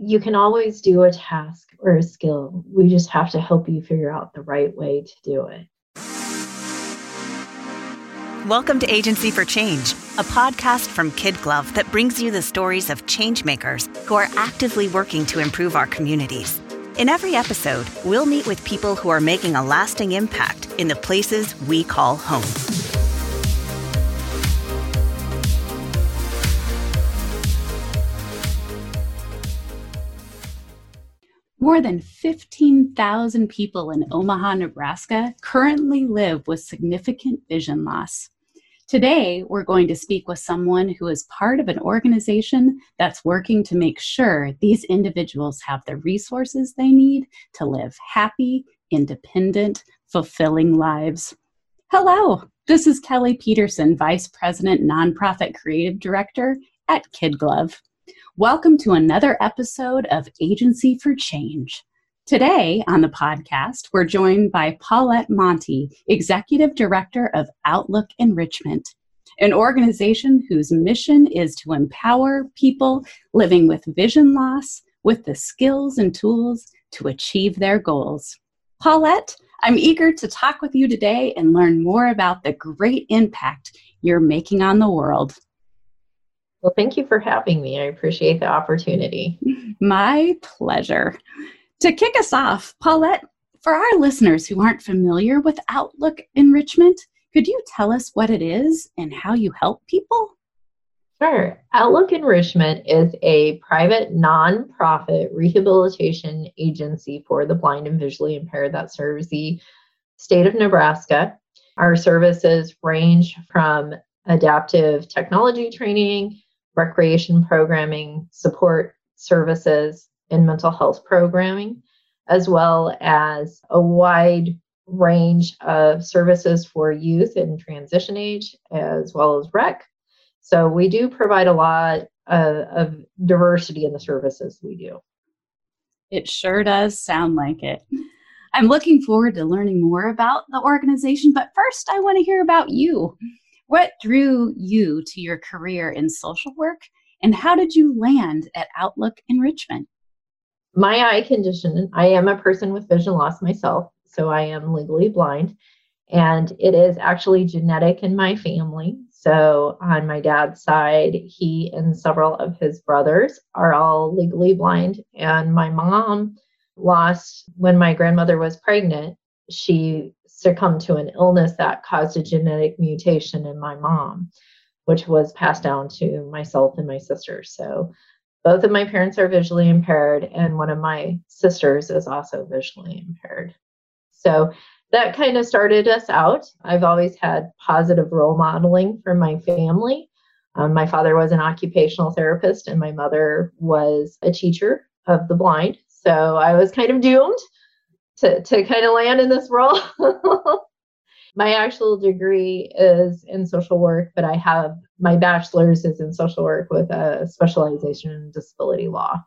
you can always do a task or a skill. We just have to help you figure out the right way to do it. Welcome to Agency for Change, a podcast from Kid Glove that brings you the stories of changemakers who are actively working to improve our communities. In every episode, we'll meet with people who are making a lasting impact in the places we call home. More than 15,000 people in Omaha, Nebraska currently live with significant vision loss. Today, we're going to speak with someone who is part of an organization that's working to make sure these individuals have the resources they need to live happy, independent, fulfilling lives. Hello, this is Kelly Peterson, Vice President, Nonprofit Creative Director at Kid Glove. Welcome to another episode of Agency for Change. Today on the podcast, we're joined by Paulette Monty, Executive Director of Outlook Enrichment, an organization whose mission is to empower people living with vision loss with the skills and tools to achieve their goals. Paulette, I'm eager to talk with you today and learn more about the great impact you're making on the world. Well, thank you for having me. I appreciate the opportunity. My pleasure. To kick us off, Paulette, for our listeners who aren't familiar with Outlook Enrichment, could you tell us what it is and how you help people? Sure. Outlook Enrichment is a private nonprofit rehabilitation agency for the blind and visually impaired that serves the state of Nebraska. Our services range from adaptive technology training, recreation programming, support services, and mental health programming, as well as a wide range of services for youth in transition age, as well as rec. So we do provide a lot of, of diversity in the services we do. It sure does sound like it. I'm looking forward to learning more about the organization, but first I want to hear about you. What drew you to your career in social work, and how did you land at Outlook Enrichment? My eye condition, I am a person with vision loss myself, so I am legally blind, and it is actually genetic in my family. So, on my dad's side, he and several of his brothers are all legally blind, and my mom lost when my grandmother was pregnant. She succumbed to an illness that caused a genetic mutation in my mom, which was passed down to myself and my sister. So both of my parents are visually impaired, and one of my sisters is also visually impaired. So that kind of started us out. I've always had positive role modeling from my family. Um, my father was an occupational therapist, and my mother was a teacher of the blind. So I was kind of doomed to, to kind of land in this role. my actual degree is in social work, but I have my bachelor's is in social work with a specialization in disability law.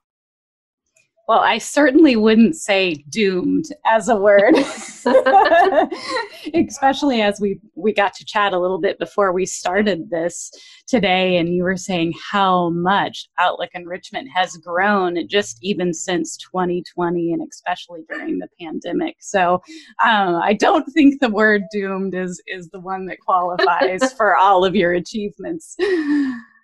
Well, I certainly wouldn't say doomed as a word, especially as we we got to chat a little bit before we started this today, and you were saying how much Outlook Enrichment has grown just even since 2020, and especially during the pandemic. So, um, I don't think the word doomed is is the one that qualifies for all of your achievements.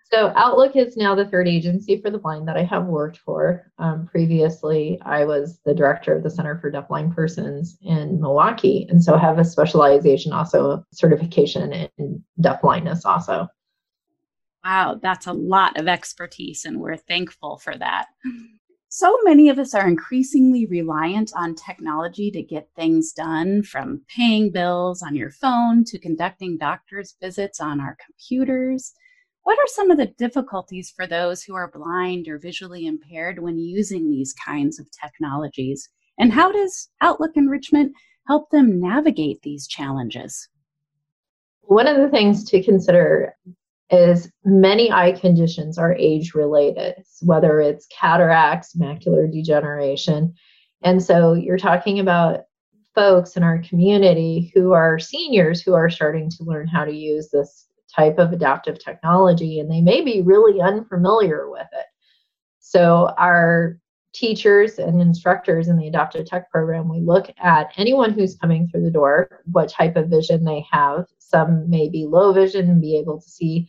So Outlook is now the third agency for the blind that I have worked for. Um, previously, I was the director of the Center for Deafblind Persons in Milwaukee, and so I have a specialization, also certification in deafblindness, also. Wow, that's a lot of expertise, and we're thankful for that. So many of us are increasingly reliant on technology to get things done, from paying bills on your phone to conducting doctor's visits on our computers. What are some of the difficulties for those who are blind or visually impaired when using these kinds of technologies? And how does Outlook Enrichment help them navigate these challenges? One of the things to consider is many eye conditions are age related, whether it's cataracts, macular degeneration. And so you're talking about folks in our community who are seniors who are starting to learn how to use this type of adaptive technology and they may be really unfamiliar with it. So, our teachers and instructors in the adaptive tech program, we look at anyone who's coming through the door, what type of vision they have. Some may be low vision and be able to see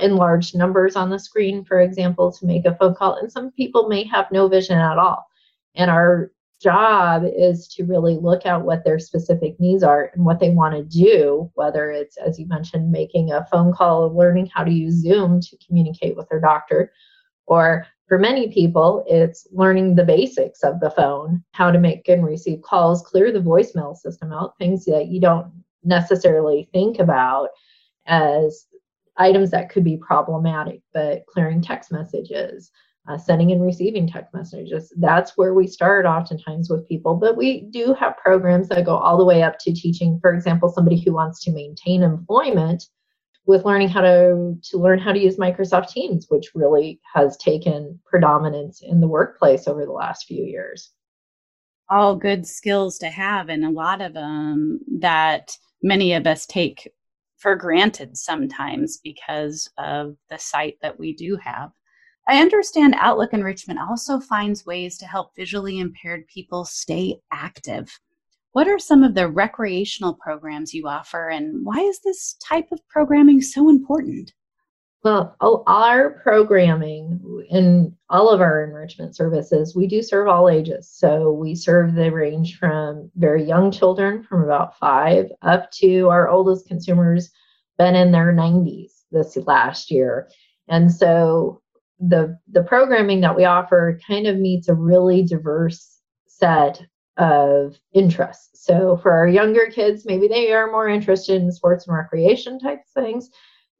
in large numbers on the screen, for example, to make a phone call. And some people may have no vision at all. And our job is to really look at what their specific needs are and what they want to do, whether it's, as you mentioned, making a phone call learning how to use Zoom to communicate with their doctor. Or for many people, it's learning the basics of the phone, how to make and receive calls, clear the voicemail system out, things that you don't necessarily think about as items that could be problematic, but clearing text messages, uh, sending and receiving text messages. That's where we start oftentimes with people. But we do have programs that go all the way up to teaching, for example, somebody who wants to maintain employment with learning how to to learn how to use Microsoft Teams, which really has taken predominance in the workplace over the last few years. All good skills to have, and a lot of them that many of us take for granted sometimes because of the sight that we do have. I understand Outlook Enrichment also finds ways to help visually impaired people stay active. What are some of the recreational programs you offer, and why is this type of programming so important? Well, oh, our programming in all of our enrichment services, we do serve all ages. So we serve the range from very young children, from about five, up to our oldest consumers, been in their 90s this last year. And so the the programming that we offer kind of meets a really diverse set of interests. So for our younger kids, maybe they are more interested in sports and recreation type things.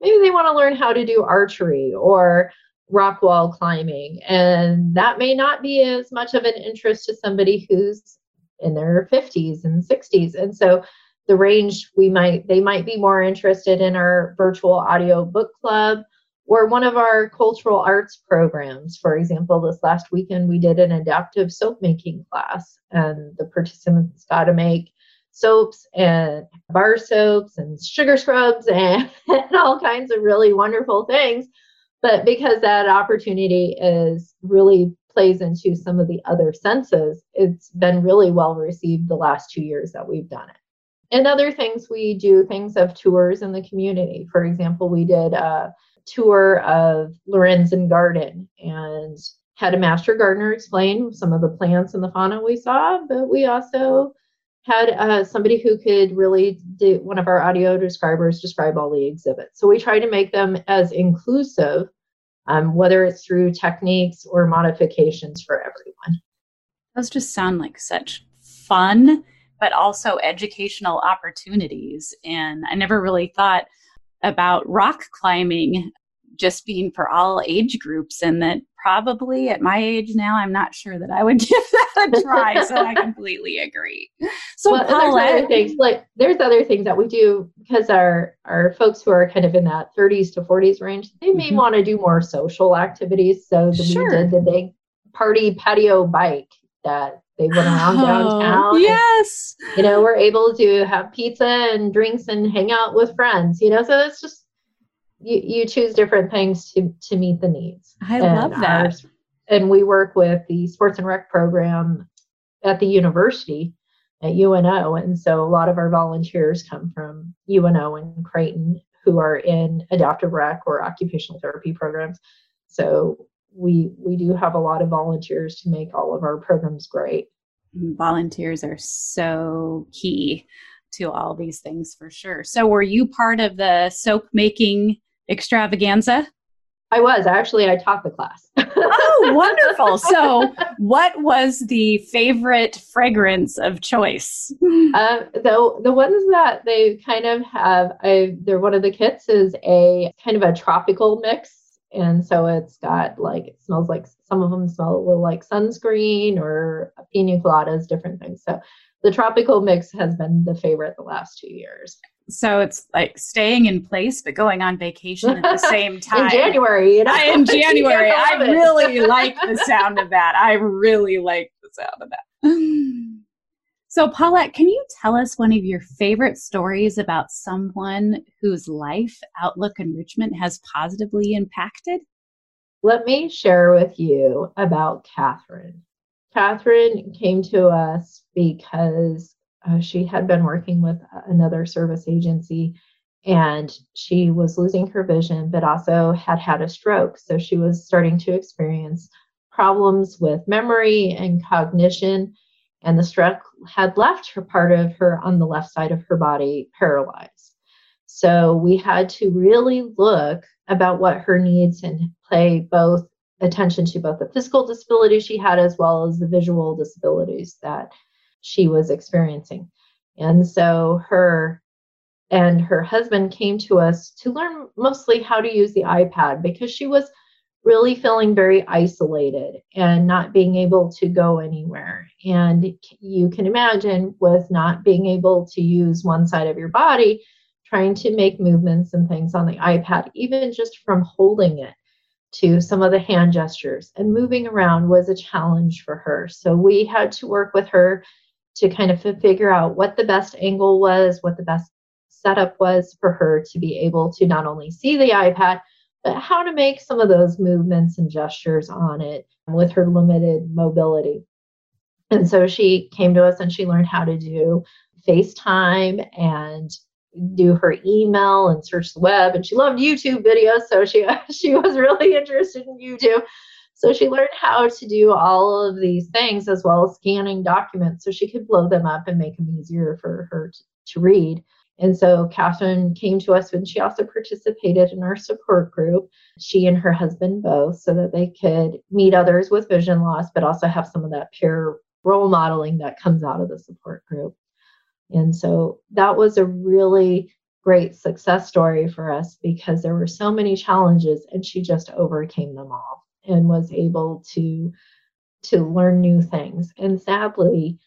Maybe they want to learn how to do archery or rock wall climbing. And that may not be as much of an interest to somebody who's in their 50s and 60s. And so the range we might they might be more interested in our virtual audio book club or one of our cultural arts programs. For example, this last weekend we did an adaptive soap making class, and the participants got to make soaps and bar soaps and sugar scrubs and, and all kinds of really wonderful things. But because that opportunity is really plays into some of the other senses, it's been really well received the last two years that we've done it. And other things, we do things of tours in the community. For example, we did a tour of Lauritzen Garden and had a master gardener explain some of the plants and the fauna we saw, but we also had uh, somebody who could really do one of our audio describers describe all the exhibits. So we try to make them as inclusive, um, whether it's through techniques or modifications for everyone. Those just sound like such fun, but also educational opportunities. And I never really thought about rock climbing just being for all age groups and that probably at my age now i'm not sure that i would give that a try so i completely agree so well, there's other things like there's other things that we do because our our folks who are kind of in that 30s to 40s range they may mm-hmm. want to do more social activities so sure. we did the big party patio bike that they went around oh, downtown. Yes. And, you know, we're able to have pizza and drinks and hang out with friends, you know, so it's just you, you choose different things to to meet the needs. I and love that. Ours, and we work with the sports and rec program at the university at UNO. And so a lot of our volunteers come from UNO and Creighton who are in adaptive rec or occupational therapy programs. So we we do have a lot of volunteers to make all of our programs great. Volunteers are so key to all these things for sure. So were you part of the soap making extravaganza? I was actually. I taught the class. oh, wonderful! So, what was the favorite fragrance of choice? Uh, the the ones that they kind of have, I, they're one of the kits is a kind of a tropical mix, and so it's got like it smells like some of them smell a little like sunscreen or pina coladas, different things. So, the tropical mix has been the favorite the last two years. So it's like staying in place but going on vacation at the same time. In january you know? I, in january. i really like the sound of that. I really like the sound of that so paulette can you tell us one of your favorite stories about someone whose life outlook enrichment has positively impacted let me share with you about catherine Catherine came to us because uh, she had been working with another service agency and she was losing her vision, but also had had a stroke. So she was starting to experience problems with memory and cognition. And the stroke had left her part of her on the left side of her body paralyzed. So we had to really look about what her needs and pay both attention to both the physical disability she had as well as the visual disabilities that she was experiencing. And so her and her husband came to us to learn mostly how to use the iPad because she was really feeling very isolated and not being able to go anywhere. And you can imagine with not being able to use one side of your body, trying to make movements and things on the iPad, even just from holding it to some of the hand gestures and moving around was a challenge for her. So we had to work with her to kind of figure out what the best angle was, what the best setup was for her to be able to not only see the iPad, but how to make some of those movements and gestures on it with her limited mobility. And so she came to us and she learned how to do FaceTime and do her email and search the web. And she loved YouTube videos so she she was really interested in YouTube. So she learned how to do all of these things as well as scanning documents so she could blow them up and make them easier for her to, to read and so Catherine came to us and she also participated in our support group, she and her husband both, so that they could meet others with vision loss, but also have some of that peer role modeling that comes out of the support group. And so that was a really great success story for us because there were so many challenges and she just overcame them all and was able to to learn new things. And sadly,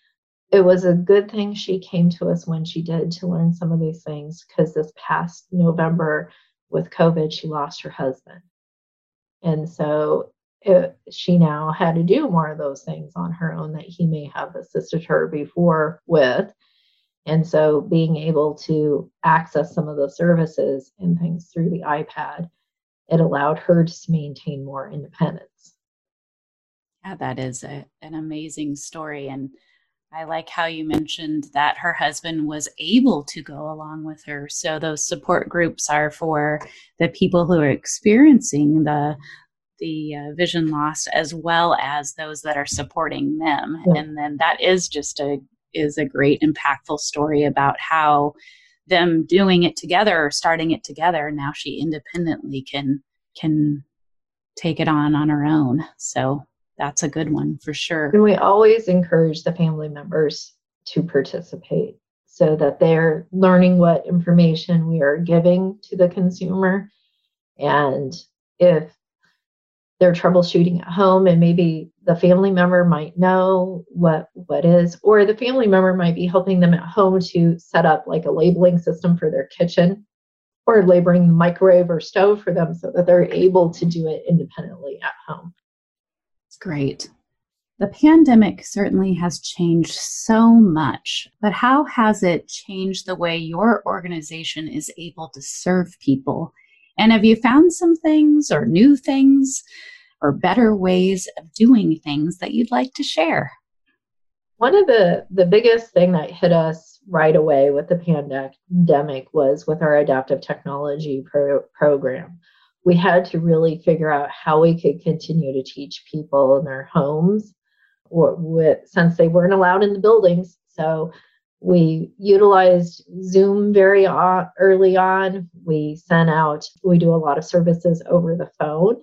it was a good thing she came to us when she did to learn some of these things because this past November with COVID, she lost her husband. And so it, she now had to do more of those things on her own that he may have assisted her before with. And so being able to access some of the services and things through the iPad, it allowed her to maintain more independence. Yeah, that is a, an amazing story. And I like how you mentioned that her husband was able to go along with her. So those support groups are for the people who are experiencing the the uh, vision loss as well as those that are supporting them. Yeah. And then that is just a is a great impactful story about how them doing it together or starting it together now she independently can can take it on on her own. So that's a good one for sure. And we always encourage the family members to participate so that they're learning what information we are giving to the consumer. And if they're troubleshooting at home and maybe the family member might know what what is or the family member might be helping them at home to set up like a labeling system for their kitchen or labeling the microwave or stove for them so that they're able to do it independently at home great. The pandemic certainly has changed so much, but how has it changed the way your organization is able to serve people? And have you found some things or new things or better ways of doing things that you'd like to share? One of the, the biggest thing that hit us right away with the pandemic was with our adaptive technology pro- program we had to really figure out how we could continue to teach people in their homes or with, since they weren't allowed in the buildings. So we utilized Zoom very early on. We sent out, we do a lot of services over the phone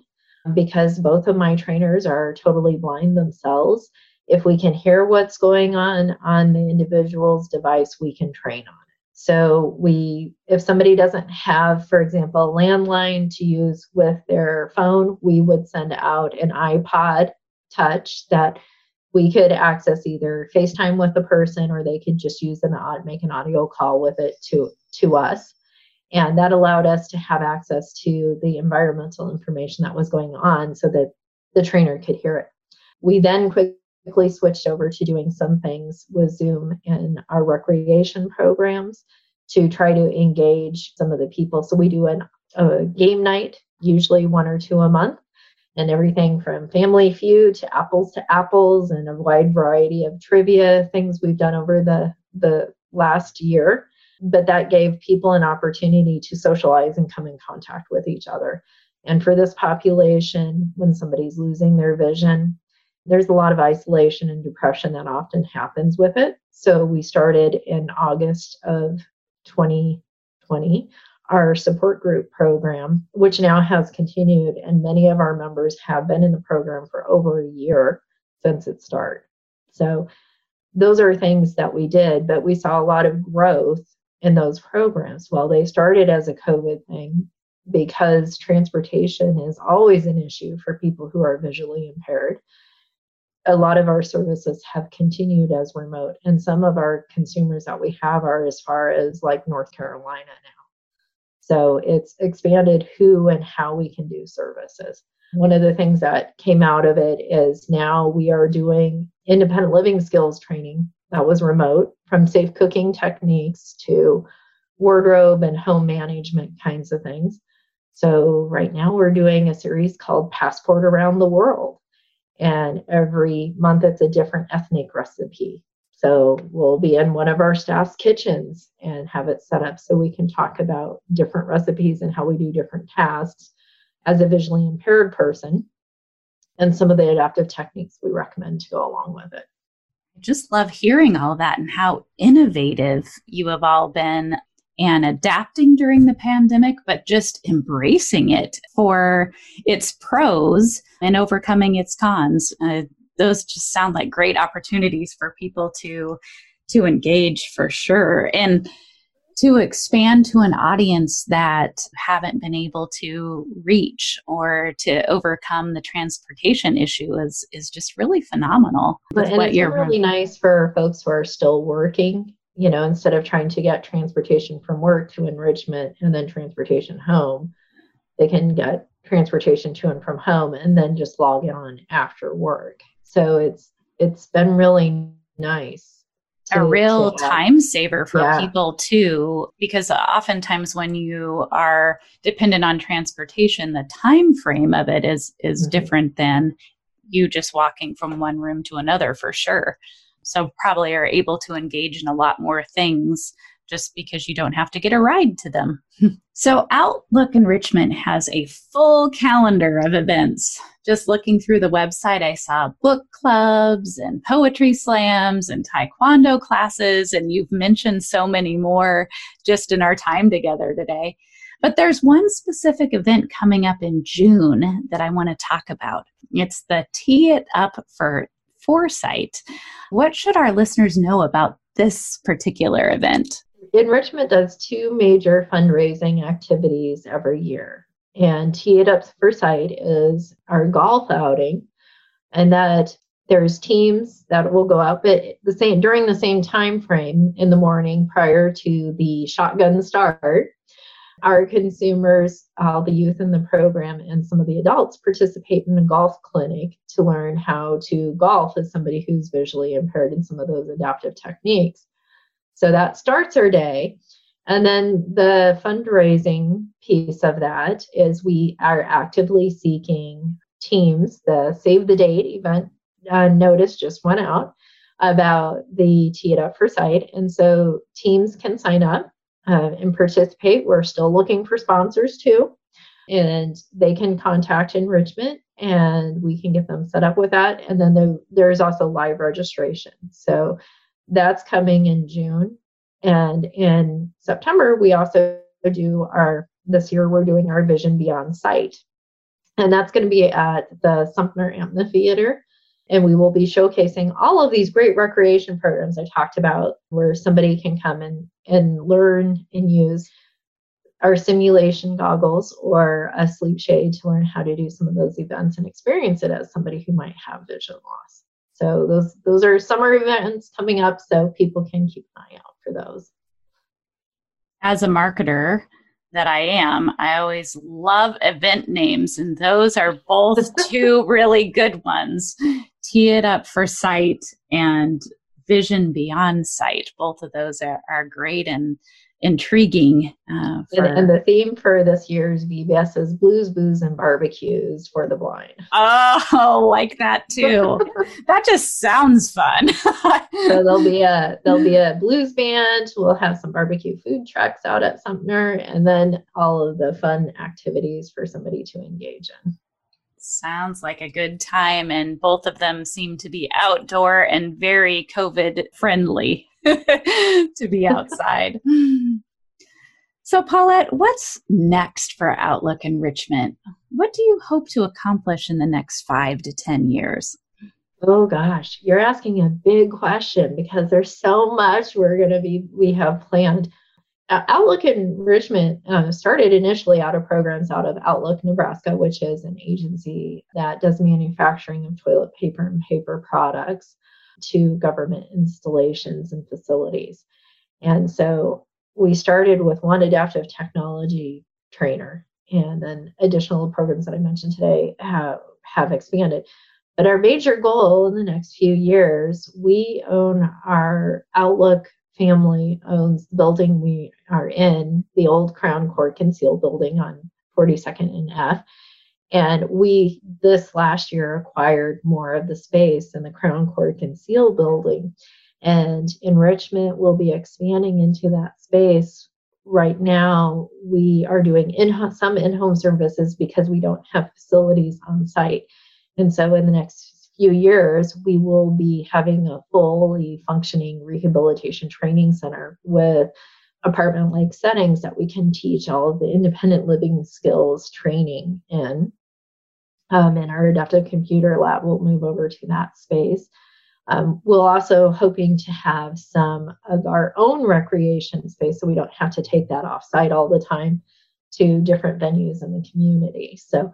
because both of my trainers are totally blind themselves. If we can hear what's going on on the individual's device, we can train on so we, if somebody doesn't have, for example, a landline to use with their phone, we would send out an iPod Touch that we could access either FaceTime with the person or they could just use an make an audio call with it to to us. And that allowed us to have access to the environmental information that was going on so that the trainer could hear it. We then quickly quickly switched over to doing some things with Zoom in our recreation programs to try to engage some of the people. So we do an, a game night, usually one or two a month. and everything from Family Feud to Apples to Apples and a wide variety of trivia things we've done over the the last year. But that gave people an opportunity to socialize and come in contact with each other. And for this population, when somebody's losing their vision, there's a lot of isolation and depression that often happens with it. So we started in August of 2020 our support group program, which now has continued, and many of our members have been in the program for over a year since its start. So those are things that we did, but we saw a lot of growth in those programs. While they started as a COVID thing, because transportation is always an issue for people who are visually impaired, a lot of our services have continued as remote. And some of our consumers that we have are as far as like North Carolina now. So it's expanded who and how we can do services. One of the things that came out of it is now we are doing independent living skills training that was remote from safe cooking techniques to wardrobe and home management kinds of things. So, right now we're doing a series called Passport Around the World. And every month it's a different ethnic recipe. So we'll be in one of our staff's kitchens and have it set up so we can talk about different recipes and how we do different tasks as a visually impaired person and some of the adaptive techniques we recommend to go along with it. I just love hearing all that and how innovative you have all been and adapting during the pandemic, but just embracing it for its pros and overcoming its cons. Uh, those just sound like great opportunities for people to to engage for sure and to expand to an audience that haven't been able to reach or to overcome the transportation issue is is just really phenomenal. But and it's really nice for folks who are still working. You know, instead of trying to get transportation from work to enrichment and then transportation home, they can get transportation to and from home and then just log on after work. So it's it's been really nice. To, a real time saver for yeah. people too, because oftentimes when you are dependent on transportation, the time frame of it is is mm-hmm. different than you just walking from one room to another for sure. So probably are able to engage in a lot more things just because you don't have to get a ride to them. so, Outlook Enrichment has a full calendar of events. Just looking through the website, I saw book clubs and poetry slams and taekwondo classes, and you've mentioned so many more just in our time together today. But there's one specific event coming up in June that I want to talk about. It's the Tee It Up for Foresight. What should our listeners know about this particular event? Enrichment does two major fundraising activities every year. And Tee It Up for Sight is our golf outing, and that there's teams that will go out but the same during the same time frame in the morning prior to the shotgun start our consumers all the youth in the program and some of the adults participate in a golf clinic to learn how to golf as somebody who's visually impaired in some of those adaptive techniques so that starts our day. And then the fundraising piece of that is we are actively seeking teams. The Save the Date event uh, notice just went out about the Tee It Up for Sight. And so teams can sign up uh, and participate. We're still looking for sponsors too. And they can contact Enrichment and we can get them set up with that. And then there, there's also live registration. So that's coming in June. And in September, we also do our, this year, we're doing our Vision Beyond Sight. And that's going to be at the SumTur Amphitheater. And we will be showcasing all of these great recreation programs I talked about, where somebody can come and, and learn and use our simulation goggles or a sleep shade to learn how to do some of those events and experience it as somebody who might have vision loss. So those those are summer events coming up, so people can keep an eye out for those. As a marketer that I am, I always love event names, and those are both two really good ones. Tee it up for sight and vision beyond sight. Both of those are, are great and intriguing. Uh, for... and, and, the theme for this year's VBS is blues, booze, and barbecues for the blind. Oh, like that too. that just sounds fun. so there'll be a there'll be a blues band. We'll have some barbecue food trucks out at SumTur, and then all of the fun activities for somebody to engage in. Sounds like a good time, and both of them seem to be outdoor and very COVID friendly. to be outside. so, Paulette, what's next for Outlook Enrichment? What do you hope to accomplish in the next five to 10 years? Oh gosh, you're asking a big question because there's so much we're going to be, we have planned. Uh, Outlook Enrichment uh, started initially out of programs out of Outlook, Nebraska, which is an agency that does manufacturing of toilet paper and paper products to government installations and facilities. And so we started with one adaptive technology trainer, and then additional programs that I mentioned today have, have expanded. But our major goal in the next few years, we own our Outlook family owns the building we are in, the old Crown Court Conceal building on 42nd and F. And we, this last year, acquired more of the space in the Crown Court Conceal building. And enrichment will be expanding into that space. Right now, we are doing in some in home services because we don't have facilities on site. And so, in the next few years, we will be having a fully functioning rehabilitation training center with apartment like settings that we can teach all of the independent living skills training in um, and our adaptive computer lab will move over to that space. Um, we'll also hoping to have some of our own recreation space so we don't have to take that off site all the time to different venues in the community. So,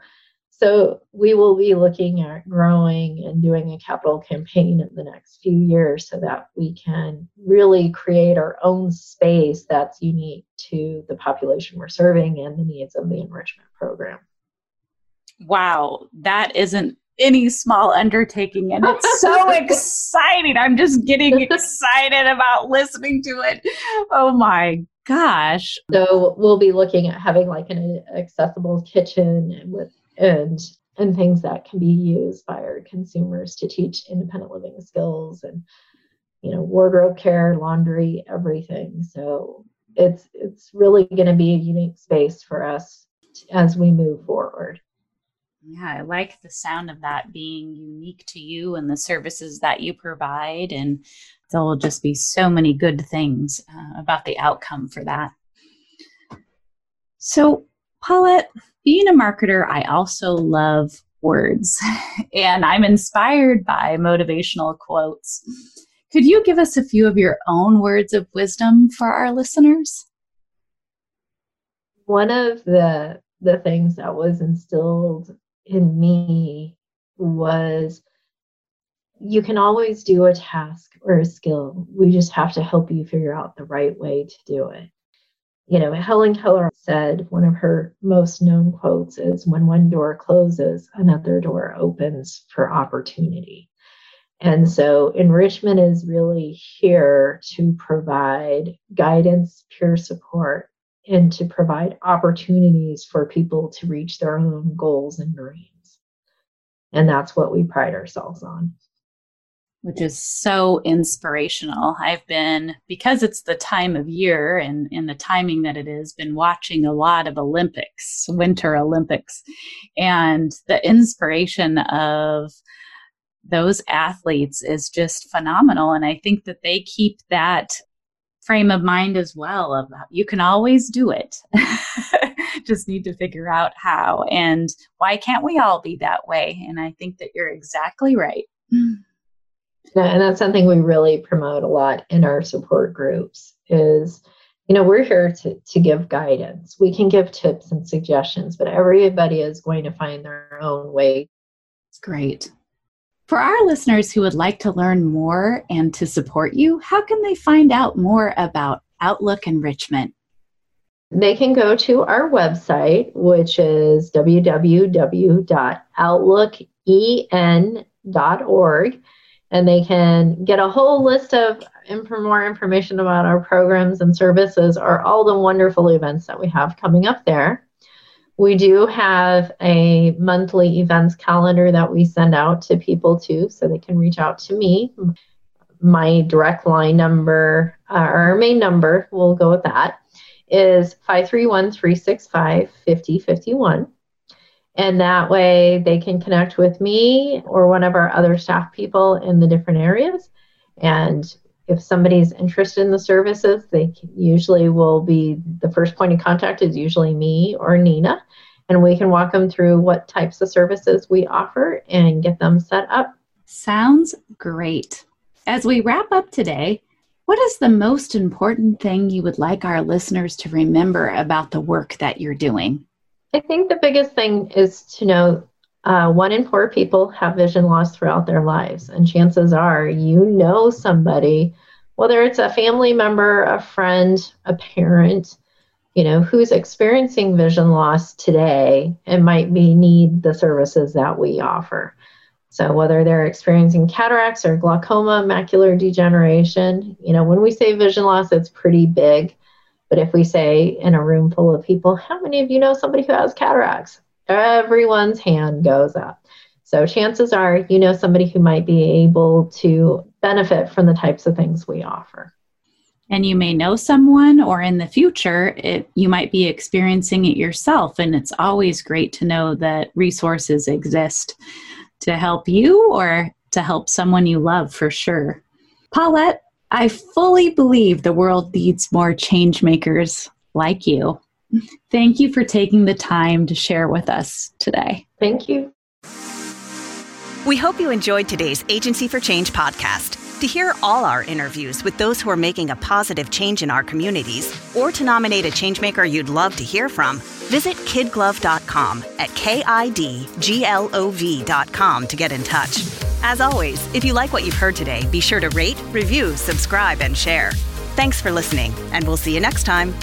so we will be looking at growing and doing a capital campaign in the next few years so that we can really create our own space that's unique to the population we're serving and the needs of the enrichment program wow, that isn't any small undertaking and it's so exciting. I'm just getting excited about listening to it. Oh my gosh. So we'll be looking at having like an accessible kitchen with and and things that can be used by our consumers to teach independent living skills and you know wardrobe care, laundry, everything. So it's it's really going to be a unique space for us as we move forward. Yeah, I like the sound of that being unique to you and the services that you provide. And there will just be so many good things uh, about the outcome for that. So, Paulette, being a marketer, I also love words and I'm inspired by motivational quotes. Could you give us a few of your own words of wisdom for our listeners? One of the the things that was instilled in me was you can always do a task or a skill. We just have to help you figure out the right way to do it. You know, Helen Keller said one of her most known quotes is when one door closes, another door opens for opportunity. And so enrichment is really here to provide guidance, peer support, and to provide opportunities for people to reach their own goals and dreams. And that's what we pride ourselves on. Which is so inspirational. I've been, because it's the time of year and, and the timing that it is, been watching a lot of Olympics, Winter Olympics, and the inspiration of those athletes is just phenomenal. And I think that they keep that frame of mind as well of you can always do it. Just need to figure out how. And why can't we all be that way? And i think that you're exactly right and that's something we really promote a lot in our support groups is you know we're here to, to give guidance. We can give tips and suggestions but everybody is going to find their own way. Great. For our listeners who would like to learn more and to support you, how can they find out more about Outlook Enrichment? They can go to our website, which is www.outlooken.org, and they can get a whole list of inf- more information about our programs and services or all the wonderful events that we have coming up there. We do have a monthly events calendar that we send out to people too, so they can reach out to me. My direct line number, uh, our main number, we'll go with that, is 531 365 5051. And that way they can connect with me or one of our other staff people in the different areas. And if somebody's interested in the services, they usually will be the first point of contact is usually me or Nina. And we can walk them through what types of services we offer and get them set up. Sounds great. As we wrap up today, what is the most important thing you would like our listeners to remember about the work that you're doing? I think the biggest thing is to know uh, one in four people have vision loss throughout their lives. And chances are you know somebody, whether it's a family member, a friend, a parent, you know, who's experiencing vision loss today and might be need the services that we offer. So whether they're experiencing cataracts or glaucoma, macular degeneration, you know, when we say vision loss, it's pretty big. But if we say in a room full of people, how many of you know somebody who has cataracts? Everyone's hand goes up. So chances are you know somebody who might be able to benefit from the types of things we offer. And you may know someone, or in the future, it, you might be experiencing it yourself. And it's always great to know that resources exist to help you or to help someone you love for sure. Paulette, I fully believe the world needs more change makers like you. Thank you for taking the time to share with us today. Thank you. We hope you enjoyed today's Agency for Change podcast. To hear all our interviews with those who are making a positive change in our communities, or to nominate a changemaker you'd love to hear from, visit kidglove.com at K-I-D-G-L-O-V.com to get in touch. As always, if you like what you've heard today, be sure to rate, review, subscribe, and share. Thanks for listening, and we'll see you next time.